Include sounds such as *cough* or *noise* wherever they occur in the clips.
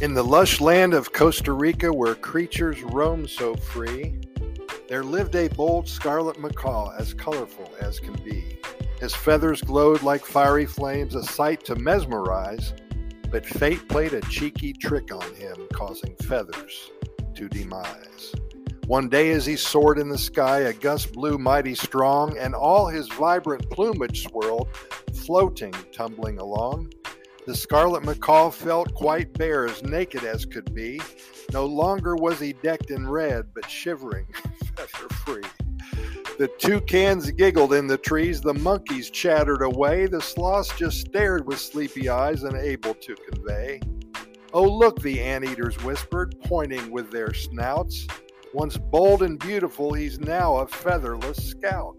In the lush land of Costa Rica, where creatures roam so free, there lived a bold scarlet macaw as colorful as can be. His feathers glowed like fiery flames, a sight to mesmerize, but fate played a cheeky trick on him, causing feathers to demise. One day, as he soared in the sky, a gust blew mighty strong, and all his vibrant plumage swirled, floating, tumbling along. The scarlet macaw felt quite bare, as naked as could be. No longer was he decked in red, but shivering, *laughs* feather free. The toucans giggled in the trees, the monkeys chattered away, the sloths just stared with sleepy eyes, unable to convey. Oh, look, the anteaters whispered, pointing with their snouts. Once bold and beautiful, he's now a featherless scout.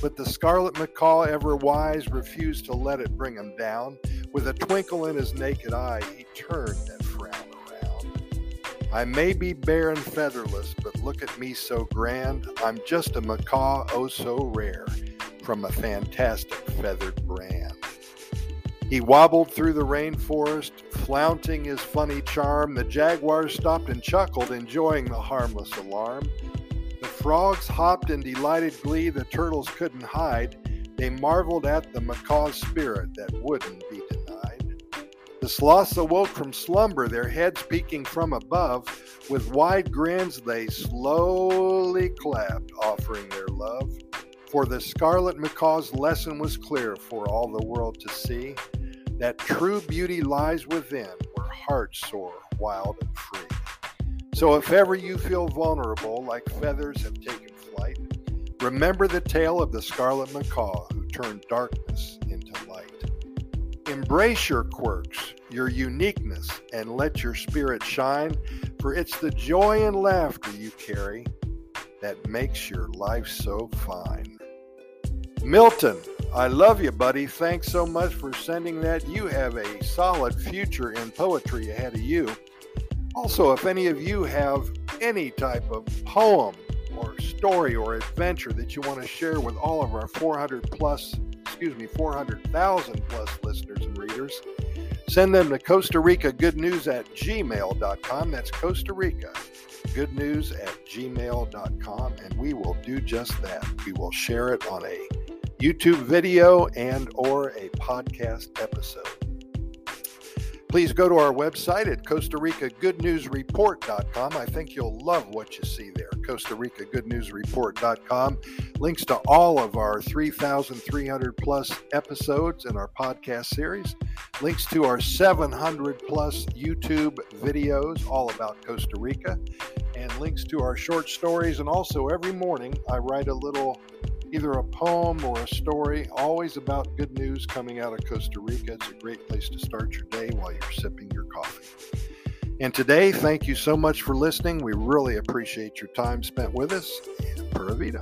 But the scarlet macaw, ever wise, refused to let it bring him down. With a twinkle in his naked eye, he turned that frown around. I may be bare and featherless, but look at me so grand. I'm just a macaw, oh so rare, from a fantastic feathered brand. He wobbled through the rainforest, flaunting his funny charm. The jaguars stopped and chuckled, enjoying the harmless alarm. The frogs hopped in delighted glee, the turtles couldn't hide. They marveled at the macaw's spirit that wouldn't denied. The sloths awoke from slumber, their heads peeking from above. With wide grins, they slowly clapped, offering their love. For the scarlet macaw's lesson was clear for all the world to see that true beauty lies within, where hearts soar wild and free. So if ever you feel vulnerable, like feathers have taken flight, remember the tale of the scarlet macaw who turned darkness. Embrace your quirks, your uniqueness, and let your spirit shine, for it's the joy and laughter you carry that makes your life so fine. Milton, I love you, buddy. Thanks so much for sending that. You have a solid future in poetry ahead of you. Also, if any of you have any type of poem or story or adventure that you want to share with all of our 400 plus, excuse me, 400,000 plus listeners readers, send them to Costa Rica Good News at gmail.com. That's Costa Rica Good News at gmail.com, and we will do just that. We will share it on a YouTube video and or a podcast episode. Please go to our website at Costa Rica Good News Report.com. I think you'll love what you see there. Costa Rica Good News Report.com. Links to all of our 3,300 plus episodes in our podcast series. Links to our 700 plus YouTube videos all about Costa Rica. And links to our short stories. And also every morning I write a little either a poem or a story, always about good news coming out of Costa Rica. It's a great place to start your day while you're sipping your coffee. And today, thank you so much for listening. We really appreciate your time spent with us. And Pura Vida.